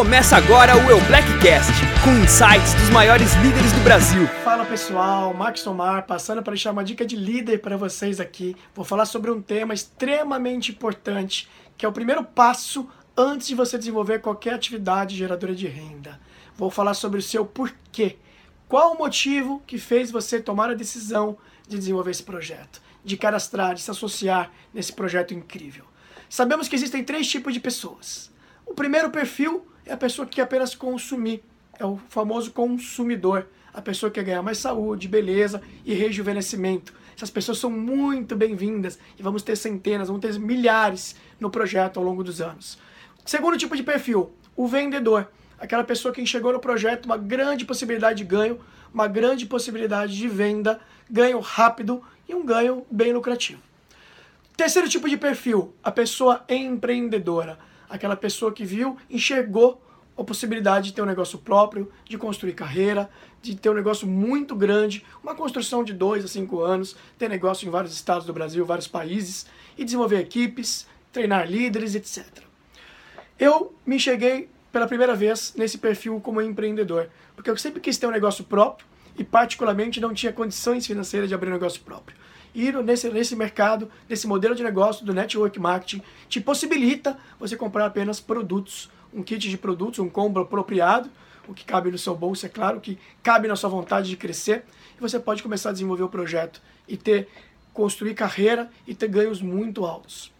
Começa agora o Eu Blackcast, com insights dos maiores líderes do Brasil. Fala pessoal, Max Omar, passando para deixar uma dica de líder para vocês aqui. Vou falar sobre um tema extremamente importante, que é o primeiro passo antes de você desenvolver qualquer atividade geradora de renda. Vou falar sobre o seu porquê. Qual o motivo que fez você tomar a decisão de desenvolver esse projeto, de cadastrar, de se associar nesse projeto incrível? Sabemos que existem três tipos de pessoas. O primeiro perfil é a pessoa que quer apenas consumir, é o famoso consumidor, a pessoa que quer ganhar mais saúde, beleza e rejuvenescimento. Essas pessoas são muito bem-vindas e vamos ter centenas, vamos ter milhares no projeto ao longo dos anos. Segundo tipo de perfil, o vendedor, aquela pessoa que enxergou no projeto uma grande possibilidade de ganho, uma grande possibilidade de venda, ganho rápido e um ganho bem lucrativo. Terceiro tipo de perfil, a pessoa empreendedora aquela pessoa que viu, enxergou a possibilidade de ter um negócio próprio, de construir carreira, de ter um negócio muito grande, uma construção de dois a cinco anos, ter negócio em vários estados do Brasil, vários países, e desenvolver equipes, treinar líderes, etc. Eu me enxerguei pela primeira vez nesse perfil como empreendedor, porque eu sempre quis ter um negócio próprio e particularmente não tinha condições financeiras de abrir um negócio próprio ir nesse, nesse mercado, nesse modelo de negócio do network marketing, te possibilita você comprar apenas produtos, um kit de produtos, um combo apropriado, o que cabe no seu bolso, é claro, que cabe na sua vontade de crescer, e você pode começar a desenvolver o projeto e ter construir carreira e ter ganhos muito altos.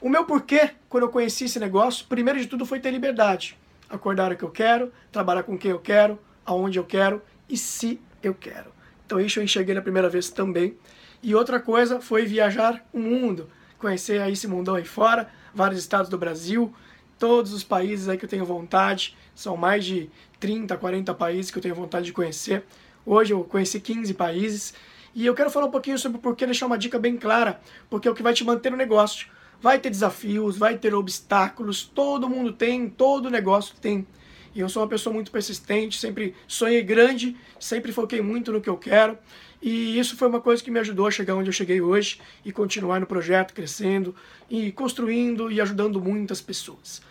O meu porquê, quando eu conheci esse negócio, primeiro de tudo foi ter liberdade. Acordar o que eu quero, trabalhar com quem eu quero, aonde eu quero e se eu quero. Então isso eu enxerguei na primeira vez também. E outra coisa foi viajar o mundo, conhecer aí esse mundão aí fora, vários estados do Brasil, todos os países aí que eu tenho vontade, são mais de 30, 40 países que eu tenho vontade de conhecer. Hoje eu conheci 15 países e eu quero falar um pouquinho sobre por que deixar uma dica bem clara, porque é o que vai te manter no negócio. Vai ter desafios, vai ter obstáculos, todo mundo tem, todo negócio tem. E eu sou uma pessoa muito persistente, sempre sonhei grande, sempre foquei muito no que eu quero. E isso foi uma coisa que me ajudou a chegar onde eu cheguei hoje e continuar no projeto, crescendo e construindo e ajudando muitas pessoas.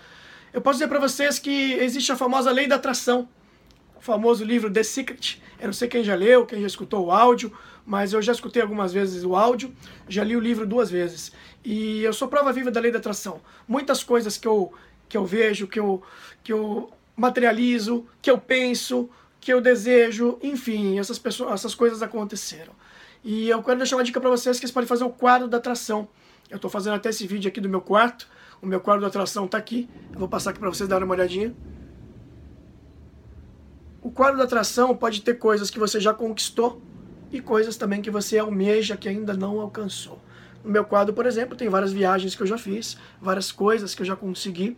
Eu posso dizer para vocês que existe a famosa lei da atração, o famoso livro The Secret. Eu não sei quem já leu, quem já escutou o áudio, mas eu já escutei algumas vezes o áudio, já li o livro duas vezes. E eu sou prova viva da lei da atração. Muitas coisas que eu, que eu vejo, que eu, que eu materializo, que eu penso, que eu desejo, enfim, essas, pessoas, essas coisas aconteceram. E eu quero deixar uma dica para vocês que vocês podem fazer o quadro da atração. Eu estou fazendo até esse vídeo aqui do meu quarto. O meu quadro da atração está aqui. Eu vou passar aqui para vocês darem uma olhadinha. O quadro da atração pode ter coisas que você já conquistou e coisas também que você almeja que ainda não alcançou. No meu quadro, por exemplo, tem várias viagens que eu já fiz, várias coisas que eu já consegui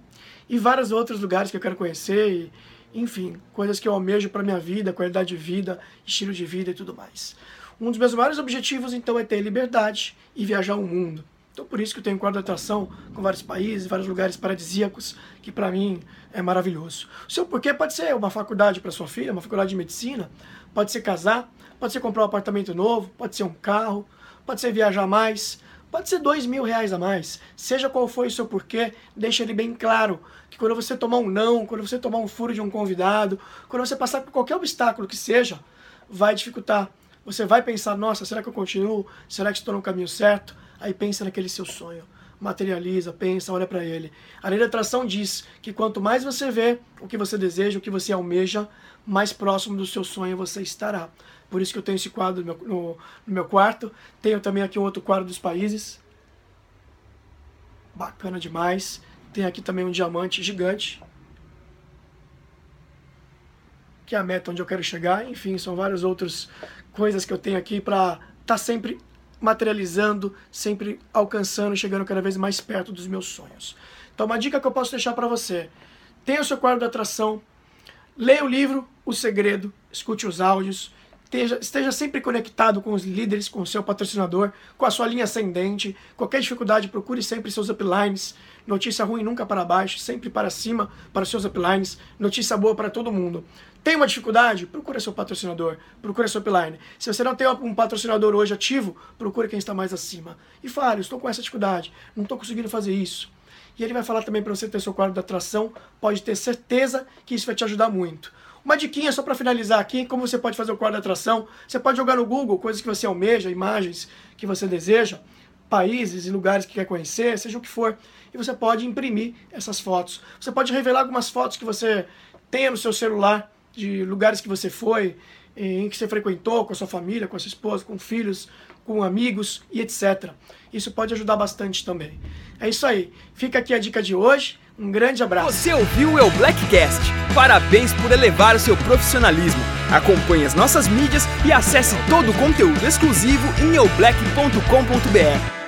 e vários outros lugares que eu quero conhecer e, enfim, coisas que eu almejo para minha vida, qualidade de vida, estilo de vida e tudo mais. Um dos meus maiores objetivos, então, é ter liberdade e viajar o mundo. Então, por isso que eu tenho um quadro de atração com vários países, vários lugares paradisíacos, que para mim é maravilhoso. O seu porquê pode ser uma faculdade para sua filha, uma faculdade de medicina, pode ser casar, pode ser comprar um apartamento novo, pode ser um carro, pode ser viajar mais, Pode ser dois mil reais a mais. Seja qual for o seu porquê, deixa ele bem claro. Que quando você tomar um não, quando você tomar um furo de um convidado, quando você passar por qualquer obstáculo que seja, vai dificultar. Você vai pensar, nossa, será que eu continuo? Será que estou no caminho certo? Aí pensa naquele seu sonho. Materializa, pensa, olha para ele. A lei da atração diz que quanto mais você vê o que você deseja, o que você almeja, mais próximo do seu sonho você estará. Por isso que eu tenho esse quadro no meu, no, no meu quarto. Tenho também aqui um outro quadro dos países. Bacana demais. Tem aqui também um diamante gigante. Que é a meta onde eu quero chegar. Enfim, são várias outras coisas que eu tenho aqui para estar tá sempre materializando, sempre alcançando, chegando cada vez mais perto dos meus sonhos. Então, uma dica que eu posso deixar para você: tenha o seu quadro de atração, leia o livro O Segredo, escute os áudios, Esteja, esteja, sempre conectado com os líderes, com o seu patrocinador, com a sua linha ascendente. Qualquer dificuldade, procure sempre seus uplines. Notícia ruim nunca para baixo, sempre para cima para seus uplines. Notícia boa para todo mundo. Tem uma dificuldade? Procure seu patrocinador, procure seu upline. Se você não tem um patrocinador hoje ativo, procure quem está mais acima. E fale, estou com essa dificuldade, não estou conseguindo fazer isso. e ele vai falar também para você ter seu quadro de atração. Pode ter certeza que isso vai te ajudar muito. Uma diquinha só para finalizar aqui, como você pode fazer o quadro de atração. Você pode jogar no Google coisas que você almeja, imagens que você deseja, países e lugares que quer conhecer, seja o que for. E você pode imprimir essas fotos. Você pode revelar algumas fotos que você tenha no seu celular de lugares que você foi, em que você frequentou com a sua família, com a sua esposa, com filhos, com amigos e etc. Isso pode ajudar bastante também. É isso aí. Fica aqui a dica de hoje. Um grande abraço. Você ouviu o Blackcast? Parabéns por elevar o seu profissionalismo. Acompanhe as nossas mídias e acesse todo o conteúdo exclusivo em eublack.com.br.